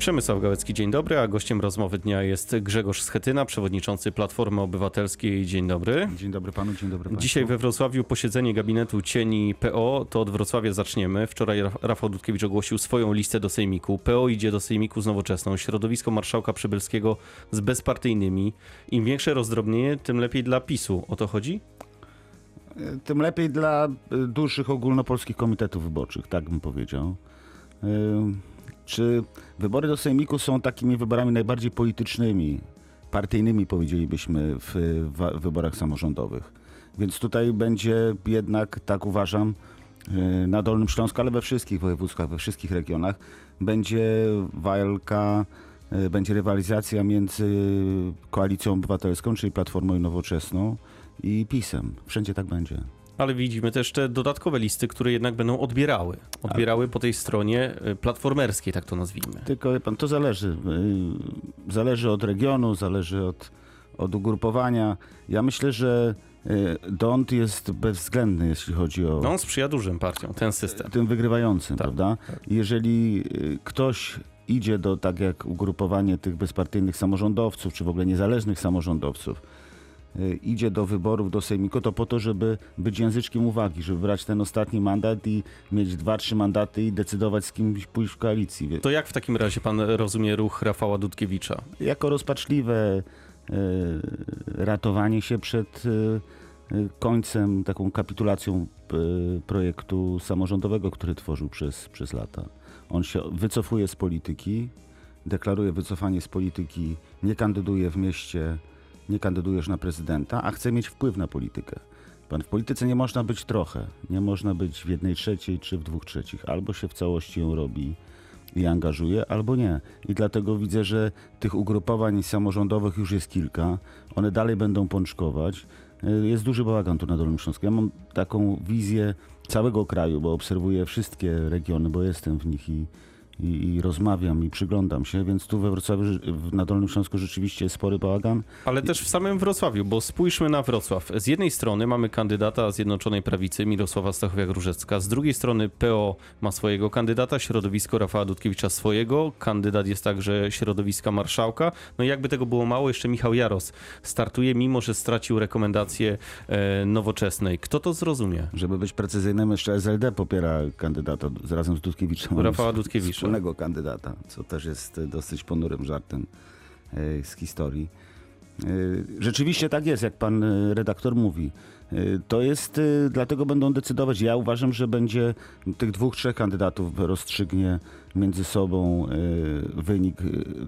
Przemysław Gałecki, dzień dobry, a gościem rozmowy dnia jest Grzegorz Schetyna, przewodniczący Platformy Obywatelskiej. Dzień dobry. Dzień dobry panu, dzień dobry państwu. Dzisiaj we Wrocławiu posiedzenie gabinetu cieni PO, to od Wrocławia zaczniemy. Wczoraj Raf- Rafał Dudkiewicz ogłosił swoją listę do Sejmiku. PO idzie do Sejmiku z nowoczesną. Środowisko marszałka Przybylskiego z bezpartyjnymi. Im większe rozdrobnienie, tym lepiej dla PiSu. O to chodzi? Tym lepiej dla y, dużych ogólnopolskich komitetów wyborczych, tak bym powiedział. Czy wybory do Sejmiku są takimi wyborami najbardziej politycznymi, partyjnymi powiedzielibyśmy w wa- wyborach samorządowych? Więc tutaj będzie jednak, tak uważam, y, na Dolnym Śląsku, ale we wszystkich województwach, we wszystkich regionach będzie walka, y, będzie rywalizacja między Koalicją Obywatelską, czyli Platformą i Nowoczesną i PiSem. Wszędzie tak będzie. Ale widzimy też te dodatkowe listy, które jednak będą odbierały. Odbierały po tej stronie y, platformerskiej, tak to nazwijmy. Tylko pan, to zależy. y, Zależy od regionu, zależy od, od ugrupowania. Ja myślę, że y, Dont jest bezwzględny, jeśli chodzi o No on sprzyja dużym partiom, ten system. tym wygrywającym, Tak, prawda? Jeżeli y, ktoś idzie do, tak jak ugrupowanie tych bezpartyjnych samorządowców, czy w ogóle niezależnych samorządowców, idzie do wyborów do Sejmiku, to po to, żeby być języczkiem uwagi, żeby brać ten ostatni mandat i mieć dwa, trzy mandaty i decydować z kimś pójść w koalicji. To jak w takim razie pan rozumie ruch Rafała Dudkiewicza? jako rozpaczliwe e, ratowanie się przed e, końcem, taką kapitulacją projektu samorządowego, który tworzył przez, przez lata. On się wycofuje z polityki, deklaruje wycofanie z polityki, nie kandyduje w mieście, nie kandydujesz na prezydenta, a chce mieć wpływ na politykę. Pan w polityce nie można być trochę, nie można być w jednej trzeciej czy w dwóch trzecich. Albo się w całości ją robi i angażuje, albo nie. I dlatego widzę, że tych ugrupowań samorządowych już jest kilka. One dalej będą pączkować. Y, Jest duży bałagan tu na Dolnym Śląsku. Ja mam taką wizję całego kraju, bo obserwuję wszystkie regiony, bo jestem w nich i, i, i rozmawiam i przyglądam się, więc tu we Wrocławiu, na Dolnym Śląsku rzeczywiście jest spory bałagan. Ale też w samym Wrocławiu, bo spójrzmy na Wrocław. Z jednej strony mamy kandydata Zjednoczonej Prawicy Mirosława Stachowiak-Różecka, z drugiej strony PO ma swojego kandydata, środowisko Rafała Dudkiewicza swojego, kandydat jest także środowiska marszałka. No i jakby tego było mało, jeszcze Michał Jaros startuje, mimo że stracił rekomendację e, nowoczesnej. Kto to zrozumie? Żeby być precyzyjnym, jeszcze SLD popiera kandydata d- razem z Dudkiewiczem. Rafała Dudkiewicza. Wspólnego kandydata, co też jest dosyć ponurym żartem e, z historii. E, Rzeczywiście tak jest, jak pan e, redaktor mówi. To jest, dlatego będą decydować. Ja uważam, że będzie tych dwóch, trzech kandydatów rozstrzygnie między sobą wynik,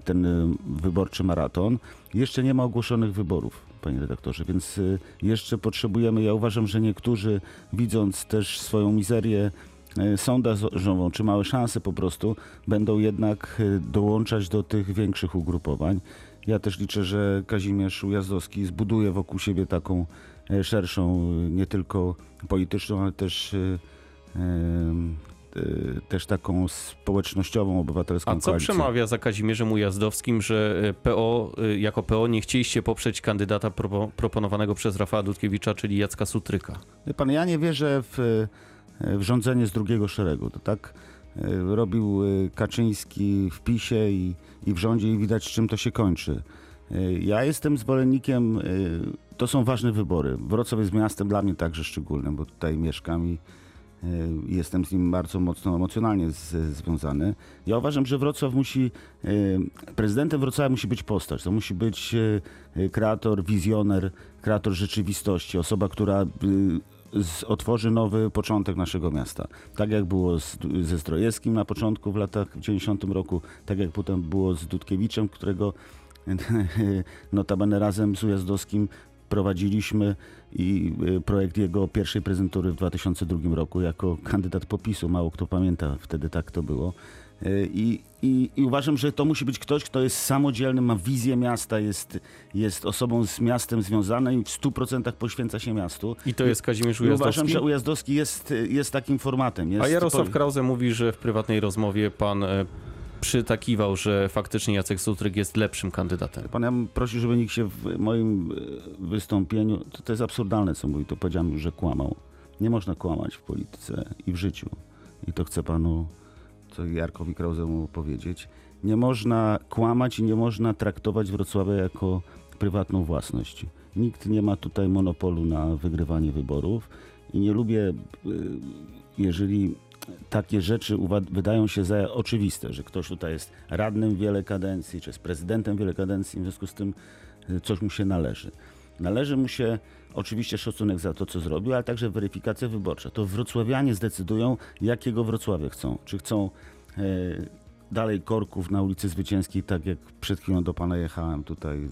ten wyborczy maraton. Jeszcze nie ma ogłoszonych wyborów, panie redaktorze, więc jeszcze potrzebujemy, ja uważam, że niektórzy widząc też swoją mizerię sondażową, czy małe szanse po prostu, będą jednak e, dołączać do tych większych ugrupowań. Ja też liczę, że Kazimierz Ujazdowski zbuduje wokół siebie taką e, szerszą, e, nie tylko polityczną, ale też, e, e, e, też taką społecznościową, obywatelską A co koalicję. przemawia za Kazimierzem Ujazdowskim, że e, PO, e, jako PO nie chcieliście poprzeć kandydata propo, proponowanego przez Rafała Dudkiewicza, czyli Jacka Sutryka? Pan, ja nie wierzę w, w rządzenie z drugiego szeregu. To tak e, robił e, Kaczyński w PiSie i, i w rządzie i widać, czym to się kończy. E, Ja jestem zwolennikiem, to są ważne wybory. Wrocław jest miastem dla mnie także szczególnym, bo tutaj mieszkam i jestem z nim bardzo mocno emocjonalnie z, związany. Ja uważam, że Wrocław musi, prezydentem Wrocławia musi być postać. To musi być kreator, wizjoner, kreator rzeczywistości, osoba, która z, otworzy nowy początek naszego miasta. Tak jak było z, ze Zdrojewskim na początku w latach w 90 roku, tak jak potem było z Dudkiewiczem, którego notabene razem z Ujazdowskim prowadziliśmy i y, projekt jego pierwszej prezentury w 2002 roku jako kandydat popisu. Mało kto pamięta, wtedy tak to było. I, i, I uważam, że to musi być ktoś, kto jest samodzielny, ma wizję miasta, jest, jest osobą z miastem związana i w 100% poświęca się miastu. I to jest Kazimierz I uważam, Ujazdowski? że Ujazdowski jest, jest takim formatem. Jest A Jarosław po- Krause mówi, że w prywatnej rozmowie pan e, przytakiwał, że faktycznie Jacek Sutryk jest lepszym kandydatem. Pan ja bym prosił, żeby nikt się w moim e, wystąpieniu, to, to jest absurdalne co mówi, to powiedziałem już, że kłamał. Nie można kłamać w polityce i w życiu. I to chcę panu, co Jarkowi Krauzemu powiedzieć. nie można kłamać i nie można traktować Wrocławia jako prywatną własność. Nikt nie ma tutaj monopolu na wygrywanie wyborów i nie lubię, y, jeżeli takie rzeczy wydają się za oczywiste, że ktoś tutaj jest radnym wiele kadencji, czy jest prezydentem wiele kadencji, w związku z tym y, coś mu się należy. Należy mu się oczywiście szacunek za to, co zrobił, ale także weryfikacja wyborcza. To wrocławianie zdecydują, jakiego Wrocławia chcą. Czy chcą e, dalej korków na ulicy Zwycięskiej, tak jak przed chwilą do pana jechałem tutaj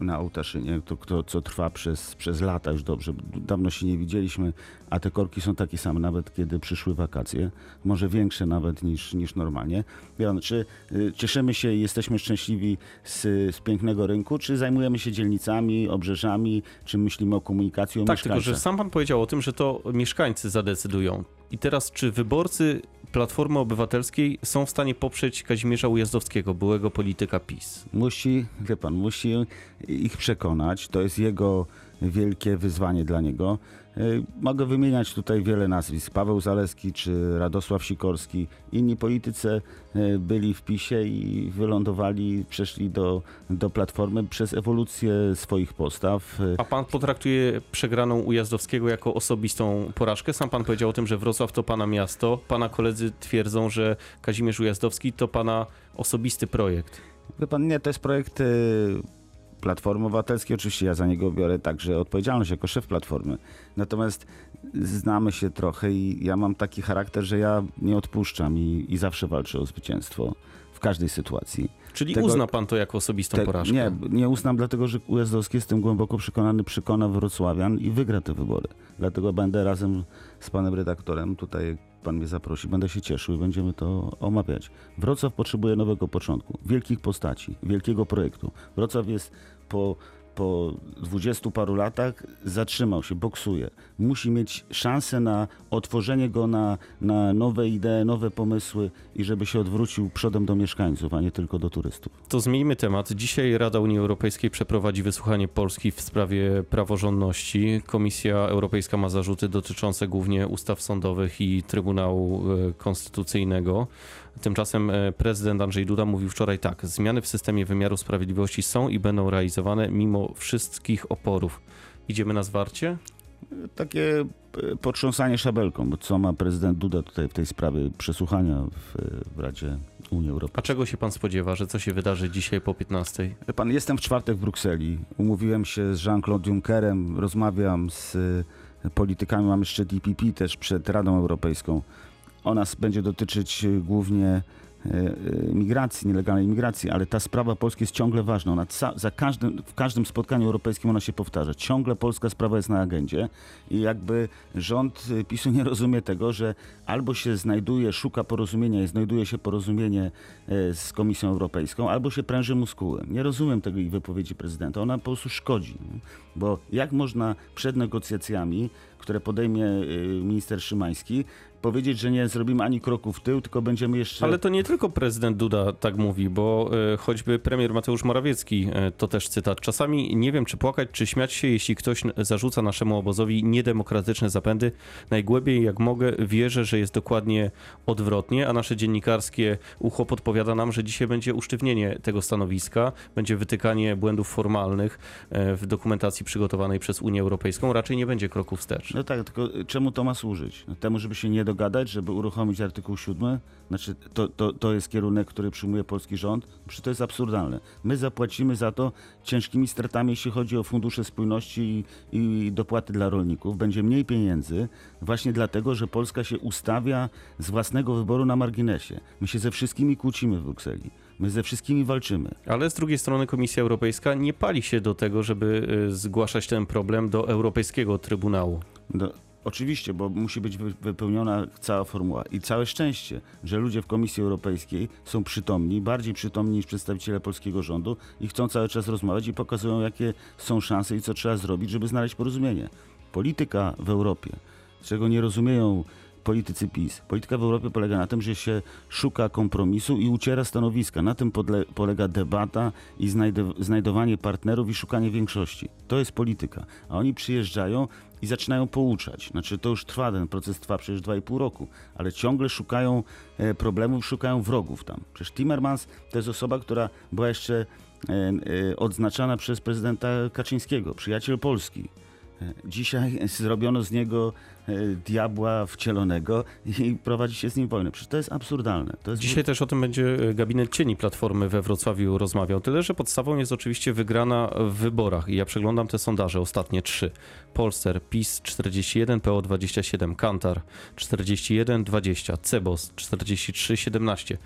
na Ołtaszynie, to, to co trwa przez, przez lata już dobrze. Dawno się nie widzieliśmy, a te korki są takie same, nawet kiedy przyszły wakacje. Może większe nawet niż, niż normalnie. Jan, czy y, cieszymy się i jesteśmy szczęśliwi z, z pięknego rynku, czy zajmujemy się dzielnicami, obrzeżami, czy myślimy o komunikacji, o Tak, tylko że sam pan powiedział o tym, że to mieszkańcy zadecydują. I teraz, czy wyborcy Platformy Obywatelskiej są w stanie poprzeć Kazimierza Ujazdowskiego, byłego polityka PiS? Musi, wie pan, musi ich przekonać. To jest jego wielkie wyzwanie dla niego. Y, Mogę wymieniać tutaj wiele nazwisk. Paweł Zaleski czy Radosław Sikorski. Inni politycy y, byli w PiSie i wylądowali, przeszli do, do Platformy przez ewolucję swoich postaw. Y, A pan potraktuje przegraną Ujazdowskiego jako osobistą porażkę? Sam pan powiedział o tym, że Wrocław to pana miasto. Pana koledzy twierdzą, że Kazimierz Ujazdowski to pana osobisty projekt. Wie pan, nie, to jest projekt Platformy Obywatelskiej. Oczywiście ja za niego biorę także odpowiedzialność jako szef Platformy. Natomiast znamy się trochę i ja mam taki charakter, że ja nie odpuszczam i, i zawsze walczę o zwycięstwo w każdej sytuacji. Czyli Tego- uzna pan to jako osobistą Te- porażkę? nie, nie uznam, dlatego że Ujazdowski, jestem głęboko przekonany, przekona Wrocławian i wygra te wybory. Dlatego będę razem z panem redaktorem, tutaj pan mnie zaprosi, będę się cieszył i będziemy to omawiać. Wrocław potrzebuje nowego początku, wielkich postaci, wielkiego projektu. Wrocław jest po, po dwudziestu paru latach zatrzymał się, boksuje. Musi mieć szansę na otworzenie go na, na nowe idee, nowe pomysły i żeby się odwrócił przodem do mieszkańców, a nie tylko do turystów. To zmieńmy temat. Dzisiaj Rada Unii Europejskiej przeprowadzi wysłuchanie Polski w sprawie praworządności. Komisja Europejska ma zarzuty dotyczące głównie ustaw sądowych i Trybunału e, Konstytucyjnego. Tymczasem e, prezydent Andrzej Duda mówił wczoraj tak: zmiany w systemie wymiaru sprawiedliwości są i będą realizowane mimo wszystkich oporów. Idziemy na zwarcie? takie e, potrząsanie szabelką, bo co ma prezydent Duda tutaj w tej sprawie przesłuchania w, w Radzie Unii A Europejskiej. czego się pan spodziewa, że co się wydarzy dzisiaj po 15? Wie Pan, jestem w czwartek w Brukseli. Umówiłem się z Jean-Claude Junckerem, rozmawiam z e, politykami, mamy szczyt IPP też przed Radą Europejską. Ona będzie dotyczyć e, głównie e, e, migracji, nielegalnej migracji, ale ta sprawa Polski jest ciągle ważna. Ona za każdym, w każdym spotkaniu europejskim ona się powtarza. Ciągle polska sprawa jest na agendzie i jakby rząd PiSu nie rozumie tego, że albo się znajduje, szuka porozumienia i znajduje się porozumienie z Komisją Europejską, albo się pręży muskułem. Nie rozumiem tego ich wypowiedzi prezydenta. Ona po prostu szkodzi. Bo jak można przed negocjacjami, które podejmie minister Szymański, powiedzieć, że nie zrobimy ani kroku w tył, tylko będziemy jeszcze... Ale to nie tylko prezydent Duda tak mówi, bo e, choćby premier Mateusz Morawiecki, e, to też cytat. Czasami nie wiem, czy płakać, czy śmiać się, jeśli ktoś zarzuca naszemu obozowi niedemokratyczne zapędy. Najgłębiej jak mogę wierzę, że jest dokładnie odwrotnie, a nasze dziennikarskie ucho podpowiada nam, że dzisiaj będzie usztywnienie tego stanowiska, będzie wytykanie błędów formalnych e, w dokumentacji przygotowanej przez Unię Europejską. Raczej nie będzie kroku wstecz. No tak, tylko czemu to ma służyć? No Temu, żeby się nie dogadać, żeby uruchomić artykuł 7? Znaczy, to, to, to jest kierunek, który przyjmuje polski rząd? Przecież to jest absurdalne. My zapłacimy za to ciężkimi stratami, jeśli chodzi o fundusze spójności i, i dopłaty dla rolników. Będzie mniej pieniędzy właśnie dlatego, że Polska się ustawia z własnego wyboru na marginesie. My się ze wszystkimi kłócimy w Brukseli. My ze wszystkimi walczymy. Ale z drugiej strony Komisja Europejska nie pali się do tego, żeby y, zgłaszać ten problem do Europejskiego Trybunału. No, oczywiście, bo musi być wy- wypełniona cała formuła. I całe szczęście, że ludzie w Komisji Europejskiej są przytomni, bardziej przytomni niż przedstawiciele polskiego rządu i chcą cały czas rozmawiać i pokazują, jakie są szanse i co trzeba zrobić, żeby znaleźć porozumienie. Polityka w Europie, czego nie rozumieją politycy PiS. Polityka w Europie polega na tym, że się szuka kompromisu i uciera stanowiska. Na tym polega debata i znajdowanie partnerów i szukanie większości. To jest polityka. A oni przyjeżdżają i zaczynają pouczać. Znaczy to już trwa, ten proces trwa przecież 2,5 roku, ale ciągle szukają e, problemów, szukają wrogów tam. Przecież Timmermans to jest osoba, która była jeszcze e, e, odznaczana przez prezydenta Kaczyńskiego, przyjaciel Polski. E, Dzisiaj zrobiono z niego e, diabła wcielonego i prowadzi się z nim wojnę. Przecież to jest absurdalne. To jest Dzisiaj też o tym będzie e, gabinet cieni Platformy we Wrocławiu rozmawiał. Tyle, że podstawą jest oczywiście wygrana w wyborach. I ja przeglądam te sondaże, ostatnie trzy. Polster, PiS 41, PO 27, Kantar 41, 20, Cebos 43, 17.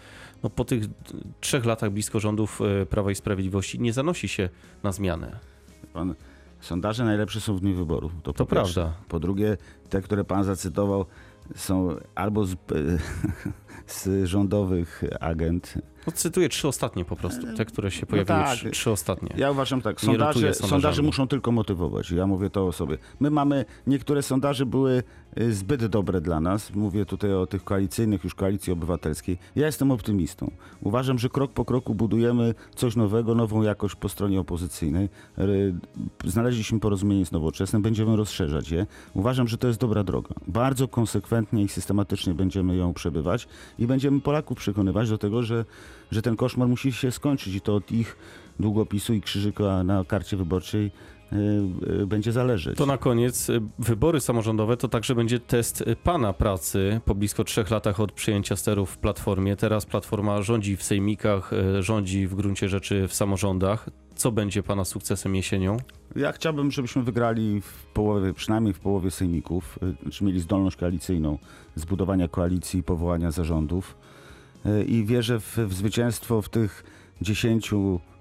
No po tych trzech latach blisko rządów Prawa i Sprawiedliwości nie zanosi się na zmianę. Pan, sondaże najlepsze są w dniu wyborów. To, To po pierwsze. prawda. Po drugie, te, które pan zacytował, są albo z, z rządowych agent. No, cytuję trzy ostatnie po prostu, te, które się pojawiły, tak. trzy, trzy ostatnie. Ja uważam tak, sondaże, sondaże muszą tylko motywować. Ja mówię to o sobie. My mamy, niektóre sondaże były y, zbyt dobre dla nas. Mówię tutaj o tych koalicyjnych, już koalicji obywatelskiej. Ja jestem optymistą. Uważam, że krok po kroku budujemy coś nowego, nową jakość po stronie opozycyjnej. Znaleźliśmy porozumienie z nowoczesnym, będziemy rozszerzać je. Uważam, że to jest dobra droga. Bardzo konsekwentnie i systematycznie będziemy ją przebywać i będziemy Polaków przekonywać do tego, że, że ten koszmar musi się skończyć i to od ich długopisu i krzyżyka na karcie wyborczej y, y, będzie zależeć. To na koniec, y, wybory samorządowe to także będzie test pana pracy po blisko trzech latach od przyjęcia sterów w Platformie. Teraz Platforma rządzi w sejmikach, rządzi w gruncie rzeczy w samorządach. Co będzie pana sukcesem jesienią? Ja chciałbym, żebyśmy wygrali w połowie, przynajmniej w połowie sejmików, czy mieli zdolność koalicyjną zbudowania koalicji i powołania zarządów. Y, I wierzę w, w zwycięstwo w tych 10,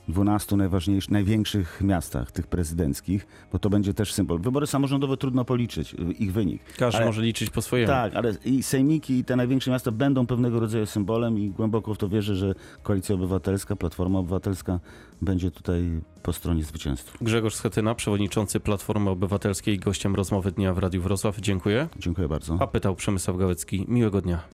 12 najważniejszych, największych miastach, tych prezydenckich, bo to będzie też symbol. Wybory samorządowe trudno policzyć, y, ich wynik. Każdy Ale- może liczyć po swojemu. Tak, ale i sejmiki, i te największe miasta będą pewnego rodzaju symbolem i głęboko w to wierzę, że Koalicja Obywatelska, Platforma Obywatelska będzie tutaj po stronie zwycięstwa. Grzegorz Schetyna, przewodniczący Platformy Obywatelskiej, gościem rozmowy dnia w Radiu Wrocław. Dziękuję. Dziękuję bardzo. A pytał Przemysław Gałecki. Miłego dnia.